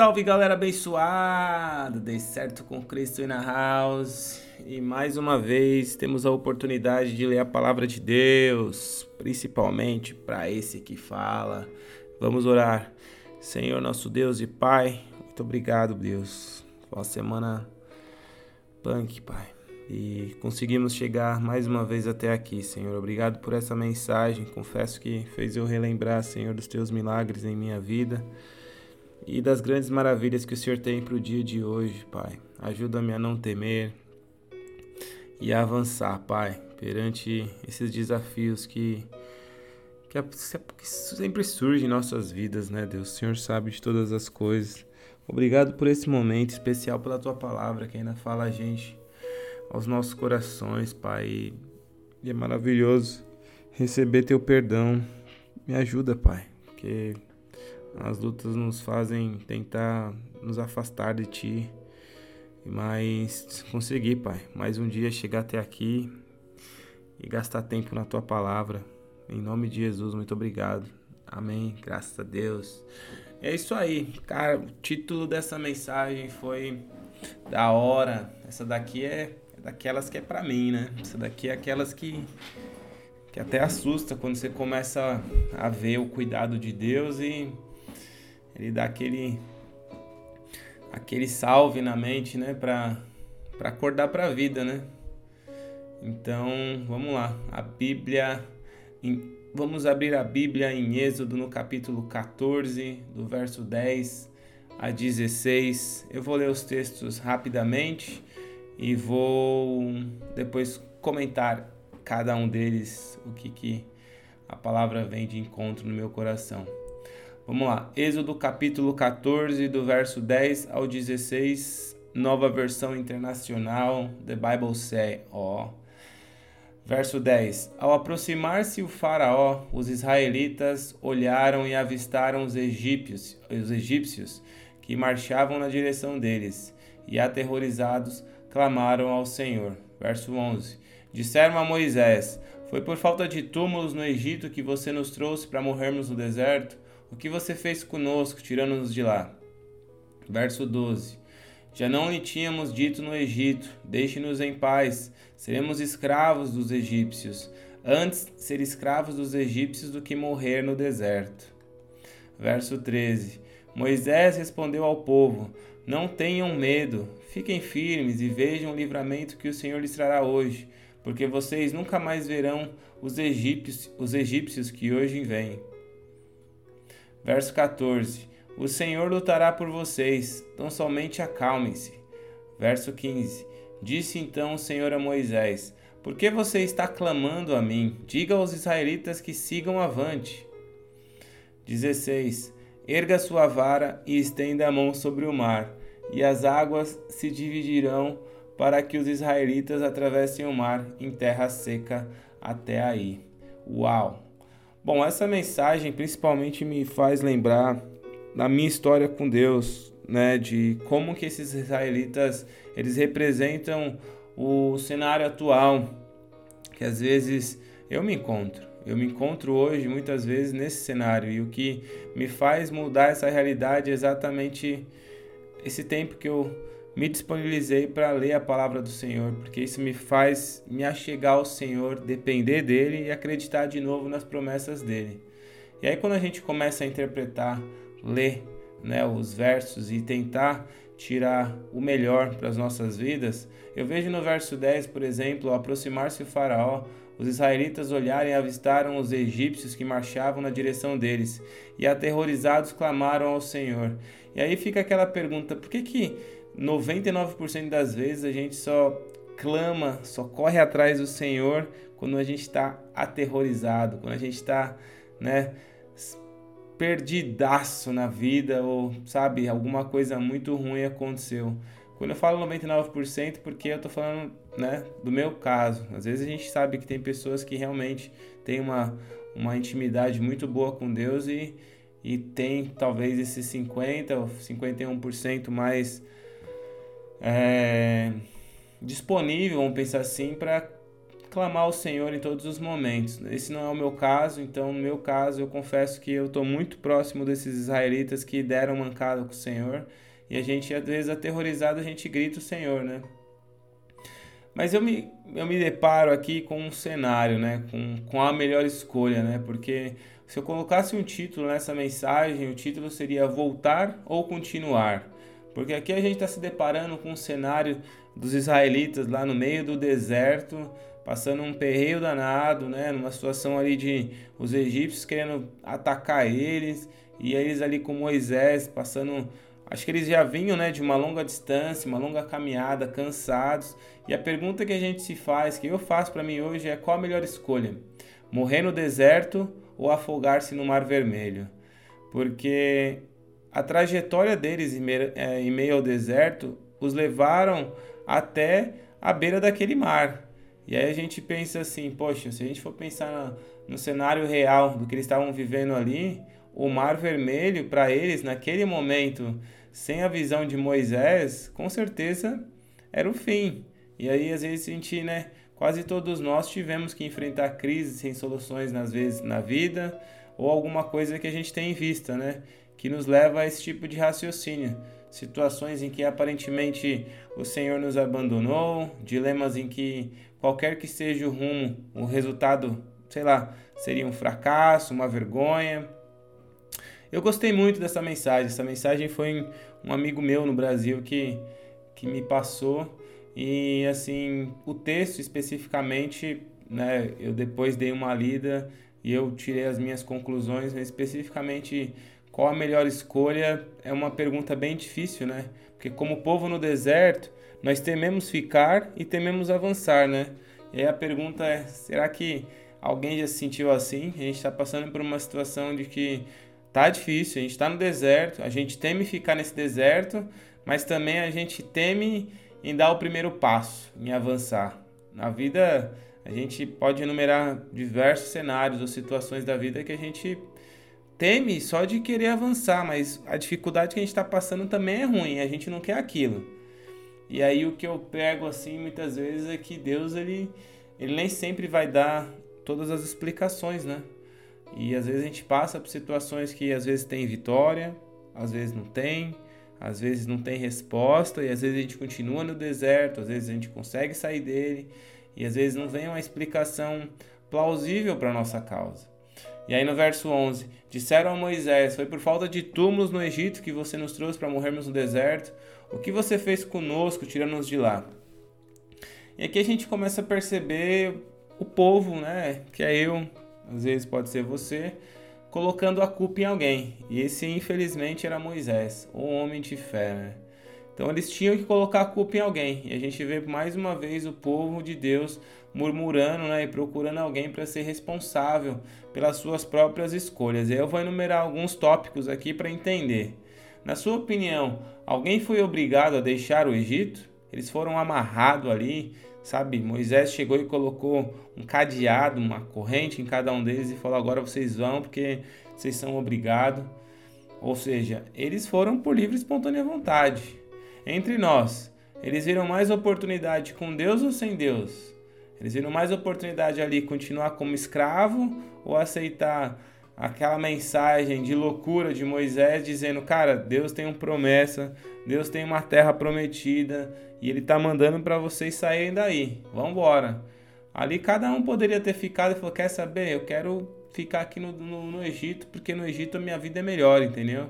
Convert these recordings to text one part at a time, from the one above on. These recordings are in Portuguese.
salve galera abençoada! Dei certo com Cristo e na house. E mais uma vez temos a oportunidade de ler a palavra de Deus, principalmente para esse que fala. Vamos orar. Senhor nosso Deus e Pai, muito obrigado, Deus. Foi uma semana punk, Pai. E conseguimos chegar mais uma vez até aqui, Senhor. Obrigado por essa mensagem. Confesso que fez eu relembrar, Senhor, dos teus milagres em minha vida e das grandes maravilhas que o Senhor tem para o dia de hoje, Pai. Ajuda-me a não temer e a avançar, Pai, perante esses desafios que, que, que sempre surgem em nossas vidas, né, Deus? O Senhor sabe de todas as coisas. Obrigado por esse momento especial, pela tua palavra que ainda fala a gente aos nossos corações, Pai. E é maravilhoso receber teu perdão. Me ajuda, Pai, porque as lutas nos fazem tentar nos afastar de Ti, mas conseguir, Pai, mais um dia chegar até aqui e gastar tempo na Tua palavra. Em nome de Jesus, muito obrigado. Amém. Graças a Deus. É isso aí, cara. O título dessa mensagem foi da hora. Essa daqui é, é daquelas que é para mim, né? Essa daqui é aquelas que que até assusta quando você começa a ver o cuidado de Deus e ele dá aquele aquele salve na mente, né, para para acordar para a vida, né? Então, vamos lá. A Bíblia em, vamos abrir a Bíblia em Êxodo no capítulo 14, do verso 10 a 16. Eu vou ler os textos rapidamente e vou depois comentar cada um deles o que que a palavra vem de encontro no meu coração. Vamos lá, Êxodo capítulo 14, do verso 10 ao 16, nova versão internacional, The Bible Say, ó. Verso 10: Ao aproximar-se o Faraó, os israelitas olharam e avistaram os egípcios, os egípcios que marchavam na direção deles, e aterrorizados clamaram ao Senhor. Verso 11: Disseram a Moisés: Foi por falta de túmulos no Egito que você nos trouxe para morrermos no deserto? O que você fez conosco, tirando-nos de lá? Verso 12. Já não lhe tínhamos dito no Egito: Deixe-nos em paz, seremos escravos dos egípcios. Antes ser escravos dos egípcios do que morrer no deserto. Verso 13. Moisés respondeu ao povo: Não tenham medo, fiquem firmes e vejam o livramento que o Senhor lhes trará hoje, porque vocês nunca mais verão os egípcios, os egípcios que hoje vêm. Verso 14: O Senhor lutará por vocês, então somente acalmem-se. Verso 15: Disse então o Senhor a Moisés: Por que você está clamando a mim? Diga aos israelitas que sigam avante. 16: Erga sua vara e estenda a mão sobre o mar, e as águas se dividirão para que os israelitas atravessem o mar em terra seca até aí. Uau! Bom, essa mensagem principalmente me faz lembrar da minha história com Deus, né, de como que esses israelitas, eles representam o cenário atual, que às vezes eu me encontro. Eu me encontro hoje muitas vezes nesse cenário e o que me faz mudar essa realidade é exatamente esse tempo que eu me disponibilizei para ler a palavra do Senhor, porque isso me faz me achegar ao Senhor, depender dele e acreditar de novo nas promessas dele. E aí quando a gente começa a interpretar, ler, né, os versos e tentar tirar o melhor para as nossas vidas, eu vejo no verso 10, por exemplo, aproximar-se o faraó, os israelitas olharem e avistaram os egípcios que marchavam na direção deles, e aterrorizados clamaram ao Senhor. E aí fica aquela pergunta: por que que 99% das vezes a gente só clama, só corre atrás do Senhor quando a gente está aterrorizado, quando a gente está, né, perdidaço na vida ou, sabe, alguma coisa muito ruim aconteceu. Quando eu falo 99%, porque eu tô falando, né, do meu caso. Às vezes a gente sabe que tem pessoas que realmente têm uma, uma intimidade muito boa com Deus e, e tem talvez esses 50 ou 51% mais é, disponível, vamos pensar assim, para clamar ao Senhor em todos os momentos. Esse não é o meu caso, então no meu caso eu confesso que eu estou muito próximo desses israelitas que deram mancada com o Senhor e a gente às vezes aterrorizado a gente grita o Senhor, né? Mas eu me, eu me deparo aqui com um cenário, né? Com, com a melhor escolha, né? Porque se eu colocasse um título nessa mensagem, o título seria Voltar ou Continuar. Porque aqui a gente está se deparando com um cenário dos israelitas lá no meio do deserto, passando um perreio danado, né? Numa situação ali de os egípcios querendo atacar eles e eles ali com Moisés passando Acho que eles já vinham né, de uma longa distância, uma longa caminhada, cansados. E a pergunta que a gente se faz, que eu faço para mim hoje, é qual a melhor escolha? Morrer no deserto ou afogar-se no Mar Vermelho? Porque a trajetória deles em meio, é, em meio ao deserto os levaram até a beira daquele mar. E aí a gente pensa assim, poxa, se a gente for pensar no cenário real do que eles estavam vivendo ali, o Mar Vermelho para eles naquele momento sem a visão de Moisés, com certeza era o fim. E aí, às vezes, a gente, né, quase todos nós tivemos que enfrentar crises sem soluções, às vezes, na vida, ou alguma coisa que a gente tem em vista, né, que nos leva a esse tipo de raciocínio. Situações em que aparentemente o Senhor nos abandonou, dilemas em que qualquer que seja o rumo, o resultado, sei lá, seria um fracasso, uma vergonha. Eu gostei muito dessa mensagem. Essa mensagem foi um amigo meu no Brasil que, que me passou. E assim, o texto especificamente, né, eu depois dei uma lida e eu tirei as minhas conclusões, mas especificamente qual a melhor escolha é uma pergunta bem difícil, né? Porque como povo no deserto, nós tememos ficar e tememos avançar, né? E aí a pergunta é, será que alguém já se sentiu assim? A gente está passando por uma situação de que Tá difícil, a gente está no deserto, a gente teme ficar nesse deserto, mas também a gente teme em dar o primeiro passo, em avançar. Na vida, a gente pode enumerar diversos cenários ou situações da vida que a gente teme só de querer avançar, mas a dificuldade que a gente está passando também é ruim, a gente não quer aquilo. E aí o que eu pego assim muitas vezes é que Deus ele, ele nem sempre vai dar todas as explicações, né? E às vezes a gente passa por situações que às vezes tem vitória, às vezes não tem, às vezes não tem resposta, e às vezes a gente continua no deserto, às vezes a gente consegue sair dele, e às vezes não vem uma explicação plausível para a nossa causa. E aí no verso 11: Disseram a Moisés: Foi por falta de túmulos no Egito que você nos trouxe para morrermos no deserto. O que você fez conosco, tirando-nos de lá? E aqui a gente começa a perceber o povo, né? Que é eu, às vezes pode ser você, colocando a culpa em alguém. E esse, infelizmente, era Moisés, o homem de fé. Né? Então eles tinham que colocar a culpa em alguém. E a gente vê mais uma vez o povo de Deus murmurando né, e procurando alguém para ser responsável pelas suas próprias escolhas. E eu vou enumerar alguns tópicos aqui para entender. Na sua opinião, alguém foi obrigado a deixar o Egito? Eles foram amarrados ali, Sabe, Moisés chegou e colocou um cadeado, uma corrente em cada um deles e falou: agora vocês vão porque vocês são obrigados. Ou seja, eles foram por livre e espontânea vontade. Entre nós, eles viram mais oportunidade com Deus ou sem Deus? Eles viram mais oportunidade ali continuar como escravo ou aceitar aquela mensagem de loucura de Moisés dizendo: Cara, Deus tem uma promessa, Deus tem uma terra prometida e Ele está mandando para vocês saírem daí. Vamos embora. Ali cada um poderia ter ficado e falou: Quer saber? Eu quero ficar aqui no, no, no Egito porque no Egito a minha vida é melhor, entendeu?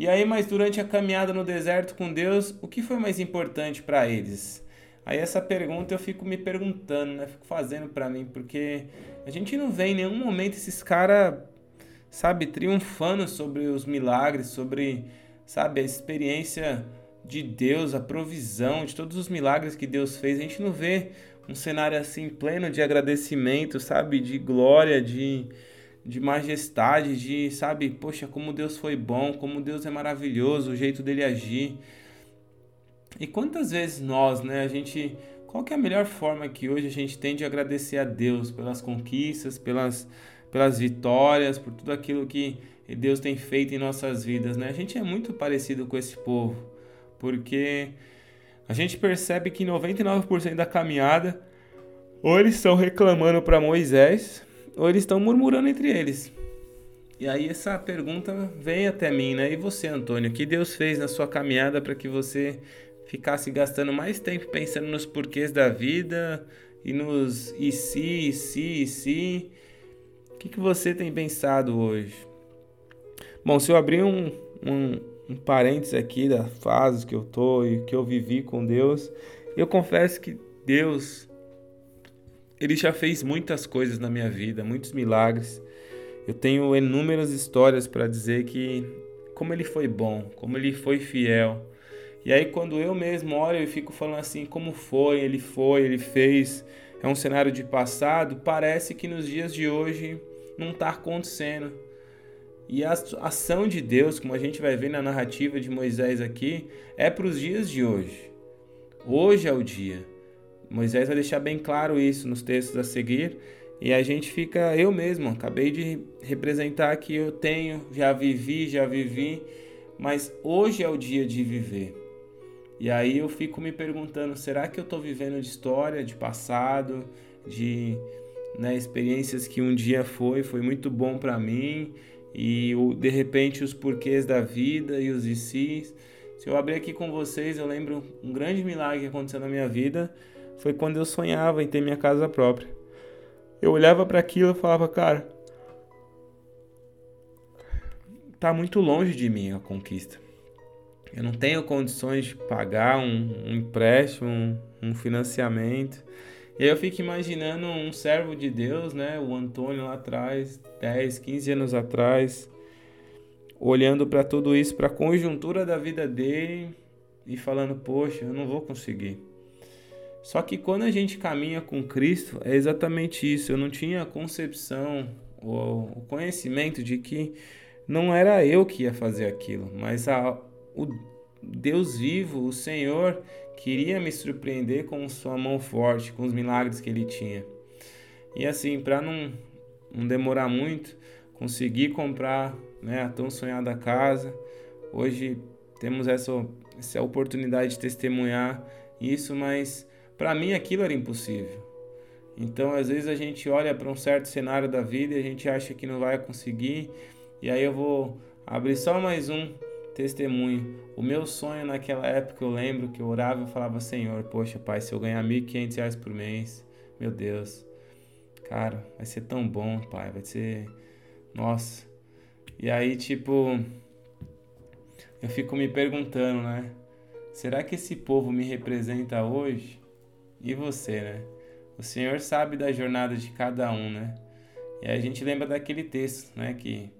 E aí, mas durante a caminhada no deserto com Deus, o que foi mais importante para eles? Aí essa pergunta eu fico me perguntando, né? Fico fazendo para mim, porque a gente não vê em nenhum momento esses caras, sabe, triunfando sobre os milagres, sobre, sabe, a experiência de Deus, a provisão de todos os milagres que Deus fez. A gente não vê um cenário assim pleno de agradecimento, sabe, de glória, de de majestade, de, sabe, poxa, como Deus foi bom, como Deus é maravilhoso, o jeito dele agir. E quantas vezes nós, né, a gente. Qual que é a melhor forma que hoje a gente tem de agradecer a Deus pelas conquistas, pelas, pelas vitórias, por tudo aquilo que Deus tem feito em nossas vidas, né? A gente é muito parecido com esse povo, porque a gente percebe que 99% da caminhada Ou eles estão reclamando para Moisés, ou eles estão murmurando entre eles. E aí essa pergunta vem até mim, né? E você, Antônio, o que Deus fez na sua caminhada para que você ficasse gastando mais tempo pensando nos porquês da vida e nos e se, e se, e se? O que, que você tem pensado hoje? Bom, se eu abrir um, um, um parênteses aqui da fase que eu tô e que eu vivi com Deus, eu confesso que Deus ele já fez muitas coisas na minha vida, muitos milagres. Eu tenho inúmeras histórias para dizer que como ele foi bom, como ele foi fiel. E aí quando eu mesmo olho e fico falando assim, como foi, ele foi, ele fez, é um cenário de passado, parece que nos dias de hoje não está acontecendo. E a ação de Deus, como a gente vai ver na narrativa de Moisés aqui, é para os dias de hoje. Hoje é o dia. Moisés vai deixar bem claro isso nos textos a seguir. E a gente fica, eu mesmo, acabei de representar que eu tenho, já vivi, já vivi, mas hoje é o dia de viver. E aí eu fico me perguntando, será que eu estou vivendo de história, de passado, de né, experiências que um dia foi, foi muito bom para mim, e de repente os porquês da vida e os e. Se eu abrir aqui com vocês, eu lembro um grande milagre que aconteceu na minha vida, foi quando eu sonhava em ter minha casa própria. Eu olhava para aquilo e falava, cara, tá muito longe de mim a conquista. Eu não tenho condições de pagar um, um empréstimo, um, um, financiamento. E eu fico imaginando um servo de Deus, né, o Antônio lá atrás, 10, 15 anos atrás, olhando para tudo isso, para a conjuntura da vida dele e falando: Poxa, eu não vou conseguir. Só que quando a gente caminha com Cristo, é exatamente isso. Eu não tinha a concepção ou o conhecimento de que não era eu que ia fazer aquilo, mas a, o Deus vivo, o Senhor, queria me surpreender com sua mão forte, com os milagres que ele tinha. E assim, para não, não demorar muito, consegui comprar né, a tão sonhada casa. Hoje temos essa, essa oportunidade de testemunhar isso, mas para mim aquilo era impossível. Então, às vezes a gente olha para um certo cenário da vida e a gente acha que não vai conseguir. E aí eu vou abrir só mais um testemunho. O meu sonho naquela época, eu lembro que eu orava e falava: Senhor, poxa, Pai, se eu ganhar R$ 1.500 por mês, meu Deus, cara, vai ser tão bom, Pai, vai ser. Nossa. E aí, tipo, eu fico me perguntando, né? Será que esse povo me representa hoje? E você, né? O Senhor sabe da jornada de cada um, né? E a gente lembra daquele texto, né? Que,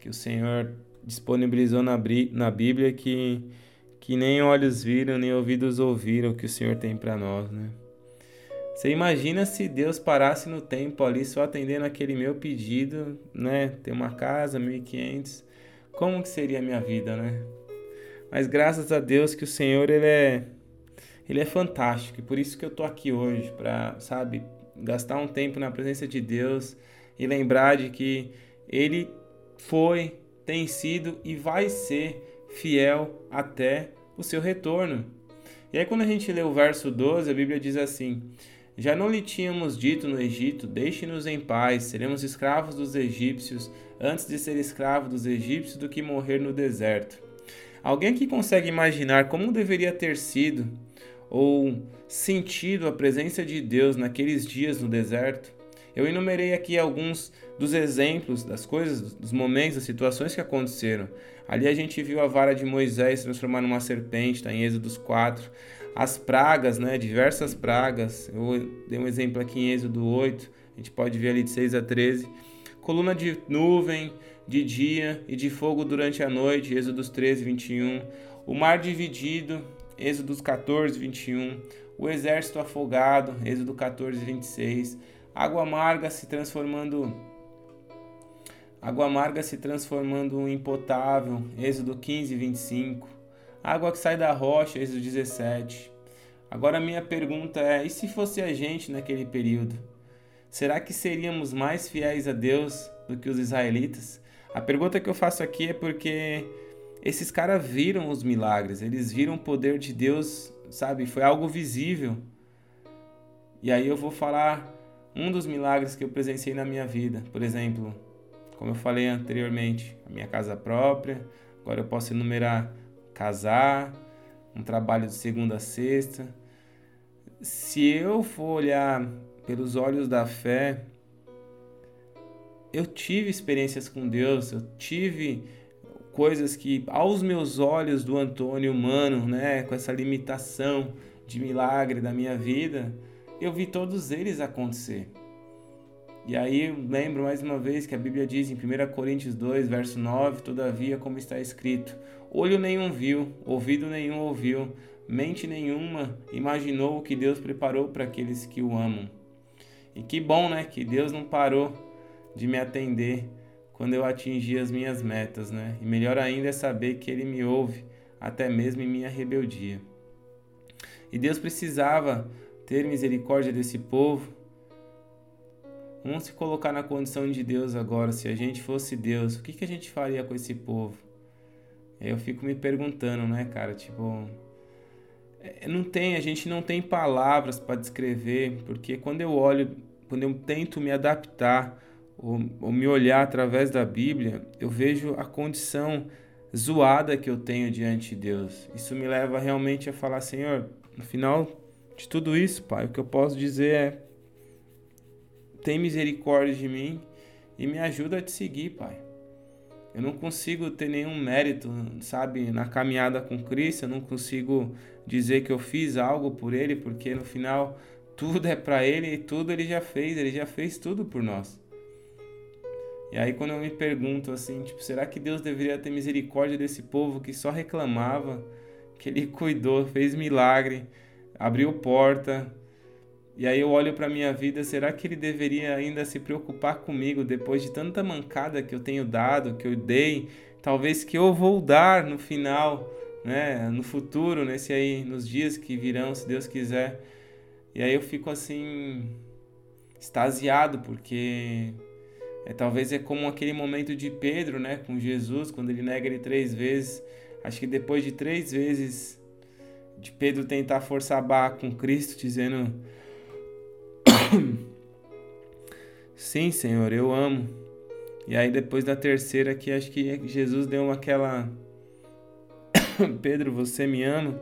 que o Senhor disponibilizou na, na Bíblia que, que nem olhos viram, nem ouvidos ouviram o que o Senhor tem para nós, né? Você imagina se Deus parasse no tempo ali só atendendo aquele meu pedido, né? Ter uma casa, 1.500. Como que seria a minha vida, né? Mas graças a Deus que o Senhor, ele é ele é fantástico e por isso que eu tô aqui hoje para, sabe, gastar um tempo na presença de Deus e lembrar de que ele foi, tem sido e vai ser fiel até o seu retorno. E aí quando a gente lê o verso 12, a Bíblia diz assim: Já não lhe tínhamos dito no Egito: Deixe-nos em paz, seremos escravos dos egípcios, antes de ser escravo dos egípcios do que morrer no deserto. Alguém que consegue imaginar como deveria ter sido ou sentido a presença de Deus naqueles dias no deserto, eu enumerei aqui alguns dos exemplos das coisas, dos momentos, das situações que aconteceram. Ali a gente viu a vara de Moisés transformar numa serpente, está em Êxodos 4. As pragas, né, diversas pragas. Eu dei um exemplo aqui em Êxodo 8, a gente pode ver ali de 6 a 13. Coluna de nuvem de dia e de fogo durante a noite, Êxodos 13, 21. O mar dividido, Êxodo 14, 21. O exército afogado, Êxodo 14, 26. Água amarga se transformando água amarga se transformando em potável, Êxodo 15, 25. Água que sai da rocha, Êxodo 17. Agora minha pergunta é: e se fosse a gente naquele período? Será que seríamos mais fiéis a Deus do que os israelitas? A pergunta que eu faço aqui é porque esses caras viram os milagres, eles viram o poder de Deus, sabe? Foi algo visível. E aí eu vou falar um dos milagres que eu presenciei na minha vida. Por exemplo, como eu falei anteriormente, a minha casa própria. Agora eu posso enumerar casar, um trabalho de segunda a sexta. Se eu for olhar pelos olhos da fé, eu tive experiências com Deus, eu tive coisas que aos meus olhos do Antônio humano, né, com essa limitação de milagre da minha vida, eu vi todos eles acontecer. E aí lembro mais uma vez que a Bíblia diz em 1 Coríntios 2, verso 9, todavia como está escrito, olho nenhum viu, ouvido nenhum ouviu, mente nenhuma imaginou o que Deus preparou para aqueles que o amam. E que bom, né, que Deus não parou de me atender quando eu atingi as minhas metas, né? E melhor ainda é saber que ele me ouve até mesmo em minha rebeldia. E Deus precisava ter misericórdia desse povo. Vamos se colocar na condição de Deus agora. Se a gente fosse Deus, o que, que a gente faria com esse povo? Eu fico me perguntando, né, cara? Tipo, é, não tem, a gente não tem palavras para descrever, porque quando eu olho, quando eu tento me adaptar ou, ou me olhar através da Bíblia, eu vejo a condição zoada que eu tenho diante de Deus. Isso me leva realmente a falar, Senhor, no final de tudo isso, Pai, o que eu posso dizer é: tem misericórdia de mim e me ajuda a te seguir, Pai. Eu não consigo ter nenhum mérito, sabe, na caminhada com Cristo, eu não consigo dizer que eu fiz algo por Ele, porque no final tudo é para Ele e tudo Ele já fez, Ele já fez tudo por nós. E aí quando eu me pergunto assim, tipo, será que Deus deveria ter misericórdia desse povo que só reclamava, que Ele cuidou, fez milagre, abriu porta. E aí eu olho para minha vida, será que ele deveria ainda se preocupar comigo depois de tanta mancada que eu tenho dado, que eu dei, talvez que eu vou dar no final, né, no futuro, nesse aí, nos dias que virão, se Deus quiser. E aí eu fico assim extasiado porque é talvez é como aquele momento de Pedro, né, com Jesus, quando ele nega ele três vezes. Acho que depois de três vezes de Pedro tentar forçar a barra com Cristo, dizendo: Sim, Senhor, eu amo. E aí depois da terceira que acho que Jesus deu aquela Pedro, você me ama?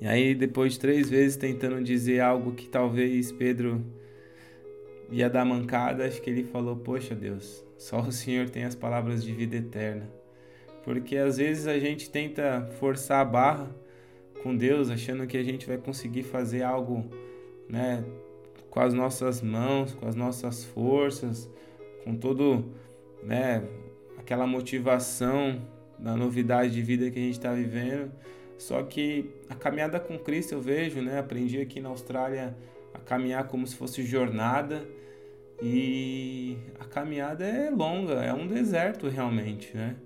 E aí depois de três vezes tentando dizer algo que talvez Pedro ia dar mancada, acho que ele falou: Poxa Deus, só o Senhor tem as palavras de vida eterna. Porque às vezes a gente tenta forçar a barra com Deus, achando que a gente vai conseguir fazer algo, né, com as nossas mãos, com as nossas forças, com todo, né, aquela motivação da novidade de vida que a gente está vivendo. Só que a caminhada com Cristo eu vejo, né, aprendi aqui na Austrália a caminhar como se fosse jornada. E a caminhada é longa, é um deserto realmente, né?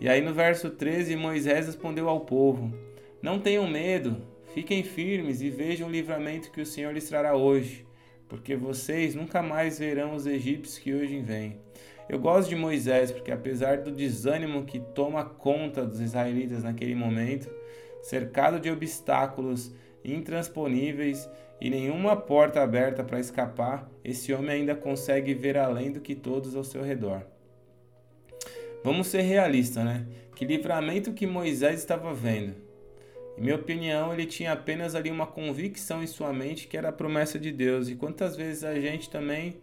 E aí no verso 13, Moisés respondeu ao povo: Não tenham medo, fiquem firmes e vejam o livramento que o Senhor lhes trará hoje, porque vocês nunca mais verão os egípcios que hoje vêm. Eu gosto de Moisés porque, apesar do desânimo que toma conta dos israelitas naquele momento, cercado de obstáculos intransponíveis e nenhuma porta aberta para escapar, esse homem ainda consegue ver além do que todos ao seu redor. Vamos ser realistas, né? Que livramento que Moisés estava vendo. Em minha opinião, ele tinha apenas ali uma convicção em sua mente que era a promessa de Deus. E quantas vezes a gente também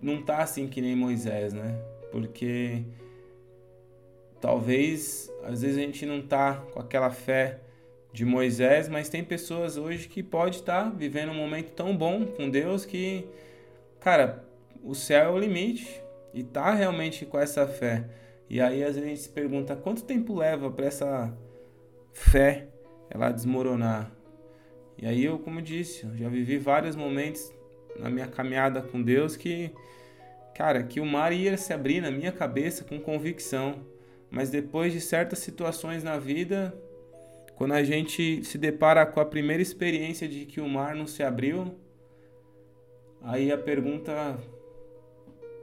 não tá assim que nem Moisés, né? Porque talvez às vezes a gente não tá com aquela fé de Moisés, mas tem pessoas hoje que pode estar vivendo um momento tão bom com Deus que, cara, o céu é o limite e tá realmente com essa fé. E aí às vezes a gente se pergunta quanto tempo leva para essa fé ela desmoronar. E aí eu, como disse, já vivi vários momentos na minha caminhada com Deus que cara, que o mar ia se abrir na minha cabeça com convicção, mas depois de certas situações na vida, quando a gente se depara com a primeira experiência de que o mar não se abriu, aí a pergunta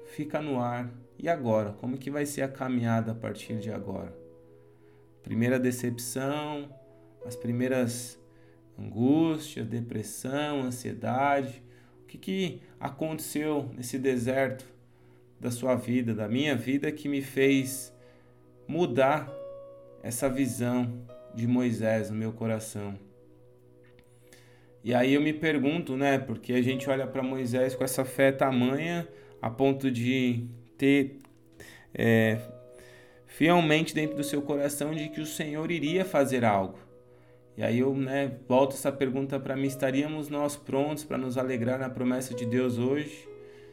fica no ar. E agora? Como que vai ser a caminhada a partir de agora? Primeira decepção, as primeiras angústias, depressão, ansiedade. O que, que aconteceu nesse deserto da sua vida, da minha vida, que me fez mudar essa visão de Moisés no meu coração? E aí eu me pergunto, né? Porque a gente olha para Moisés com essa fé tamanha a ponto de ter é, fielmente dentro do seu coração de que o Senhor iria fazer algo. E aí eu né, volto essa pergunta para mim: estaríamos nós prontos para nos alegrar na promessa de Deus hoje?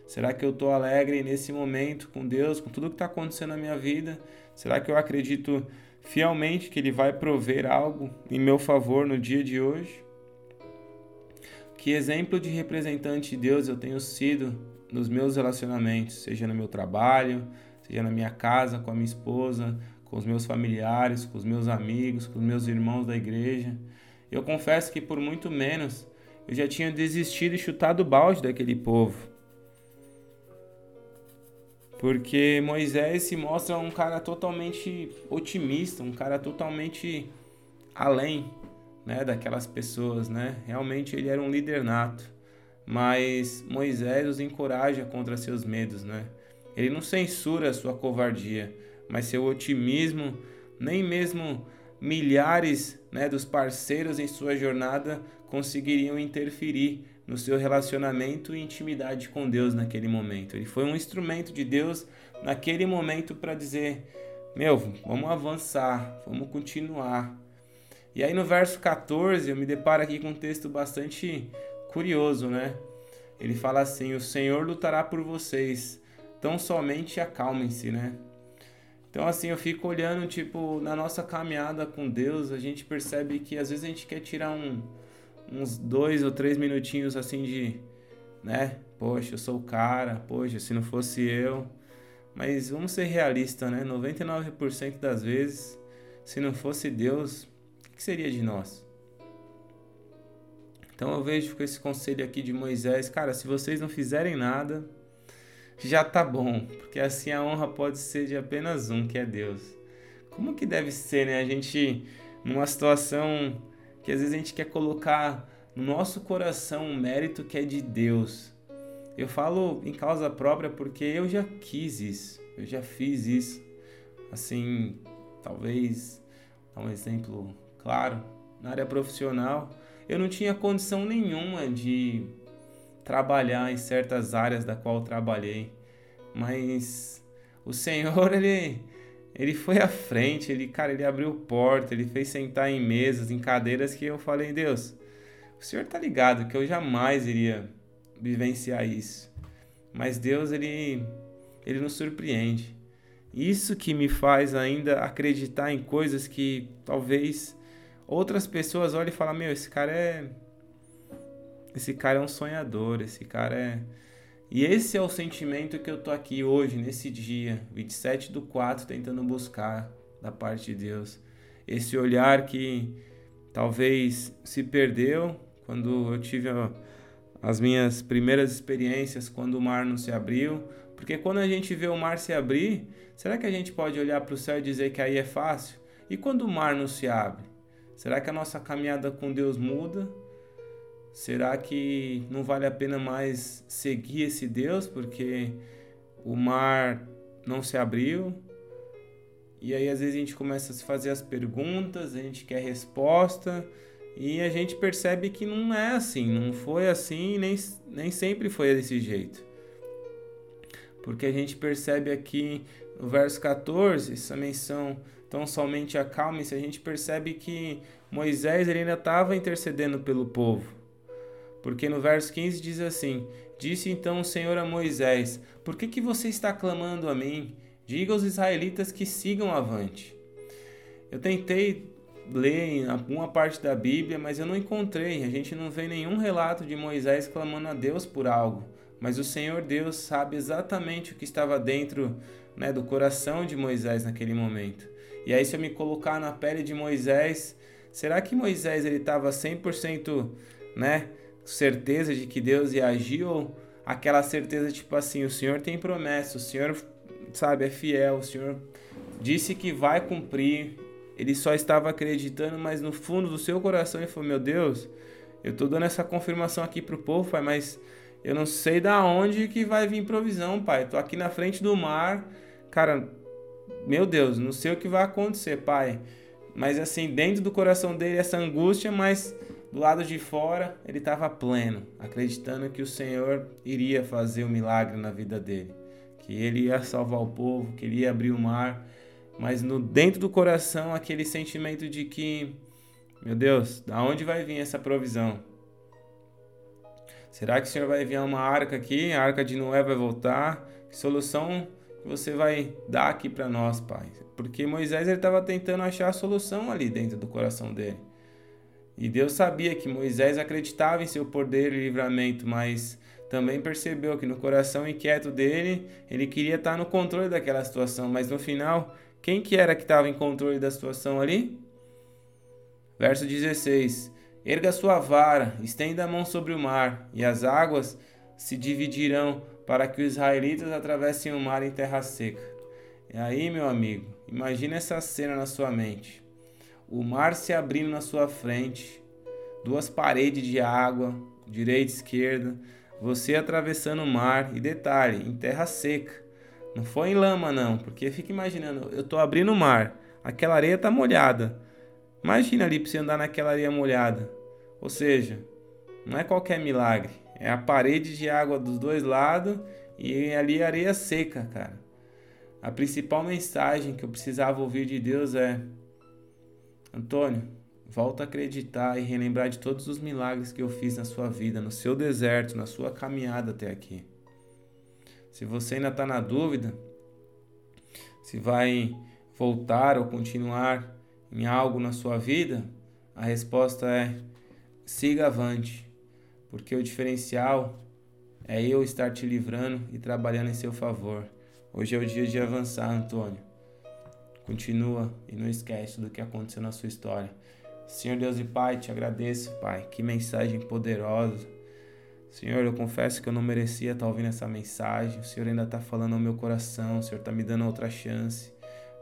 Será que eu estou alegre nesse momento com Deus, com tudo que está acontecendo na minha vida? Será que eu acredito fielmente que Ele vai prover algo em meu favor no dia de hoje? Que exemplo de representante de Deus eu tenho sido nos meus relacionamentos, seja no meu trabalho, seja na minha casa, com a minha esposa, com os meus familiares, com os meus amigos, com os meus irmãos da igreja. Eu confesso que por muito menos eu já tinha desistido e chutado o balde daquele povo. Porque Moisés se mostra um cara totalmente otimista, um cara totalmente além né, daquelas pessoas, né? Realmente ele era um líder nato. Mas Moisés os encoraja contra seus medos, né? Ele não censura sua covardia, mas seu otimismo, nem mesmo milhares né, dos parceiros em sua jornada conseguiriam interferir no seu relacionamento e intimidade com Deus naquele momento. Ele foi um instrumento de Deus naquele momento para dizer: Meu, vamos avançar, vamos continuar. E aí no verso 14 eu me deparo aqui com um texto bastante curioso, né? Ele fala assim: O Senhor lutará por vocês Tão somente acalmem-se, né? Então assim, eu fico olhando, tipo, na nossa caminhada com Deus, a gente percebe que às vezes a gente quer tirar um, uns dois ou três minutinhos assim de, né? Poxa, eu sou o cara, poxa, se não fosse eu. Mas vamos ser realistas, né? 99% das vezes, se não fosse Deus, o que seria de nós? Então eu vejo com esse conselho aqui de Moisés, cara, se vocês não fizerem nada, já tá bom, porque assim a honra pode ser de apenas um, que é Deus. Como que deve ser, né? A gente numa situação que às vezes a gente quer colocar no nosso coração um mérito que é de Deus. Eu falo em causa própria porque eu já quis isso, eu já fiz isso. Assim, talvez um exemplo claro, na área profissional, eu não tinha condição nenhuma de trabalhar em certas áreas da qual trabalhei, mas o Senhor ele ele foi à frente, ele cara, ele abriu porta, ele fez sentar em mesas, em cadeiras que eu falei, Deus, o Senhor tá ligado que eu jamais iria vivenciar isso. Mas Deus ele ele nos surpreende. Isso que me faz ainda acreditar em coisas que talvez outras pessoas olhem e falem: Meu, esse cara é esse cara é um sonhador, esse cara é. E esse é o sentimento que eu tô aqui hoje, nesse dia, 27 do 4, tentando buscar da parte de Deus. Esse olhar que talvez se perdeu quando eu tive as minhas primeiras experiências, quando o mar não se abriu. Porque quando a gente vê o mar se abrir, será que a gente pode olhar para o céu e dizer que aí é fácil? E quando o mar não se abre? Será que a nossa caminhada com Deus muda? Será que não vale a pena mais seguir esse Deus porque o mar não se abriu? E aí às vezes a gente começa a se fazer as perguntas, a gente quer resposta e a gente percebe que não é assim, não foi assim, nem, nem sempre foi desse jeito. Porque a gente percebe aqui no verso 14, essa menção tão somente acalme-se, a gente percebe que Moisés ele ainda estava intercedendo pelo povo. Porque no verso 15 diz assim: Disse então o Senhor a Moisés: Por que, que você está clamando a mim? Diga aos israelitas que sigam avante. Eu tentei ler em alguma parte da Bíblia, mas eu não encontrei. A gente não vê nenhum relato de Moisés clamando a Deus por algo. Mas o Senhor Deus sabe exatamente o que estava dentro né, do coração de Moisés naquele momento. E aí, se eu me colocar na pele de Moisés, será que Moisés ele estava 100% né, certeza de que Deus ou aquela certeza tipo assim, o Senhor tem promessa, o Senhor, sabe, é fiel, o Senhor disse que vai cumprir, ele só estava acreditando, mas no fundo do seu coração ele falou: Meu Deus, eu tô dando essa confirmação aqui pro povo, pai, mas eu não sei da onde que vai vir provisão, pai. Tô aqui na frente do mar, cara, meu Deus, não sei o que vai acontecer, pai. Mas assim, dentro do coração dele essa angústia, mas do lado de fora ele estava pleno, acreditando que o Senhor iria fazer o um milagre na vida dele, que ele ia salvar o povo, que ele ia abrir o mar, mas no dentro do coração aquele sentimento de que, meu Deus, da onde vai vir essa provisão? Será que o Senhor vai enviar uma arca aqui? A arca de Noé vai voltar? Que solução você vai dar aqui para nós, Pai? Porque Moisés estava tentando achar a solução ali dentro do coração dele. E Deus sabia que Moisés acreditava em seu poder e livramento, mas também percebeu que no coração inquieto dele, ele queria estar no controle daquela situação, mas no final, quem que era que estava em controle da situação ali? Verso 16: Erga sua vara, estenda a mão sobre o mar, e as águas se dividirão para que os israelitas atravessem o mar em terra seca. E aí, meu amigo, imagina essa cena na sua mente. O mar se abrindo na sua frente, duas paredes de água, direita e esquerda, você atravessando o mar e detalhe, em terra seca. Não foi em lama não, porque fica imaginando, eu tô abrindo o mar, aquela areia tá molhada. Imagina ali para você andar naquela areia molhada. Ou seja, não é qualquer milagre, é a parede de água dos dois lados e ali areia seca, cara. A principal mensagem que eu precisava ouvir de Deus é: Antônio, volta a acreditar e relembrar de todos os milagres que eu fiz na sua vida, no seu deserto, na sua caminhada até aqui. Se você ainda está na dúvida se vai voltar ou continuar em algo na sua vida, a resposta é: siga avante, porque o diferencial é eu estar te livrando e trabalhando em seu favor. Hoje é o dia de avançar, Antônio. Continua e não esquece do que aconteceu na sua história. Senhor Deus e Pai, te agradeço, Pai. Que mensagem poderosa. Senhor, eu confesso que eu não merecia estar ouvindo essa mensagem. O Senhor ainda está falando ao meu coração. O Senhor está me dando outra chance.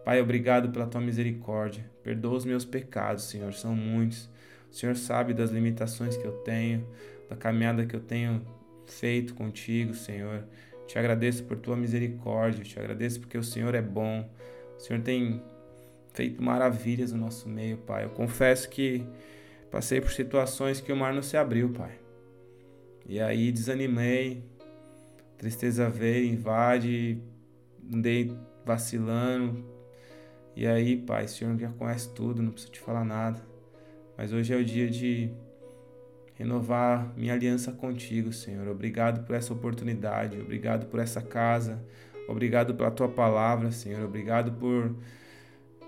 Pai, obrigado pela tua misericórdia. Perdoa os meus pecados, Senhor. São muitos. O Senhor sabe das limitações que eu tenho, da caminhada que eu tenho feito contigo, Senhor. Te agradeço por tua misericórdia, te agradeço porque o Senhor é bom. O Senhor tem feito maravilhas no nosso meio, Pai. Eu confesso que passei por situações que o mar não se abriu, Pai. E aí desanimei, tristeza veio, invade, andei vacilando. E aí, Pai, o Senhor já conhece tudo, não preciso te falar nada. Mas hoje é o dia de renovar minha aliança contigo, Senhor. Obrigado por essa oportunidade, obrigado por essa casa, obrigado pela tua palavra, Senhor. Obrigado por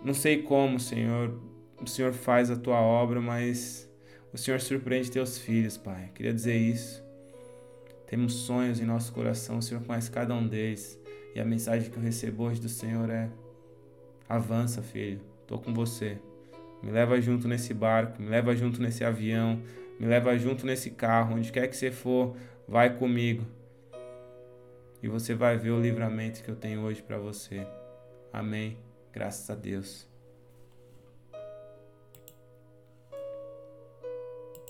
não sei como, Senhor, o Senhor faz a tua obra, mas o Senhor surpreende teus filhos, Pai. Queria dizer isso. Temos sonhos em nosso coração, o Senhor conhece cada um deles. E a mensagem que eu recebo hoje do Senhor é: avança, filho, estou com você. Me leva junto nesse barco, me leva junto nesse avião, me leva junto nesse carro, onde quer que você for, vai comigo. E você vai ver o livramento que eu tenho hoje para você. Amém. Graças a Deus.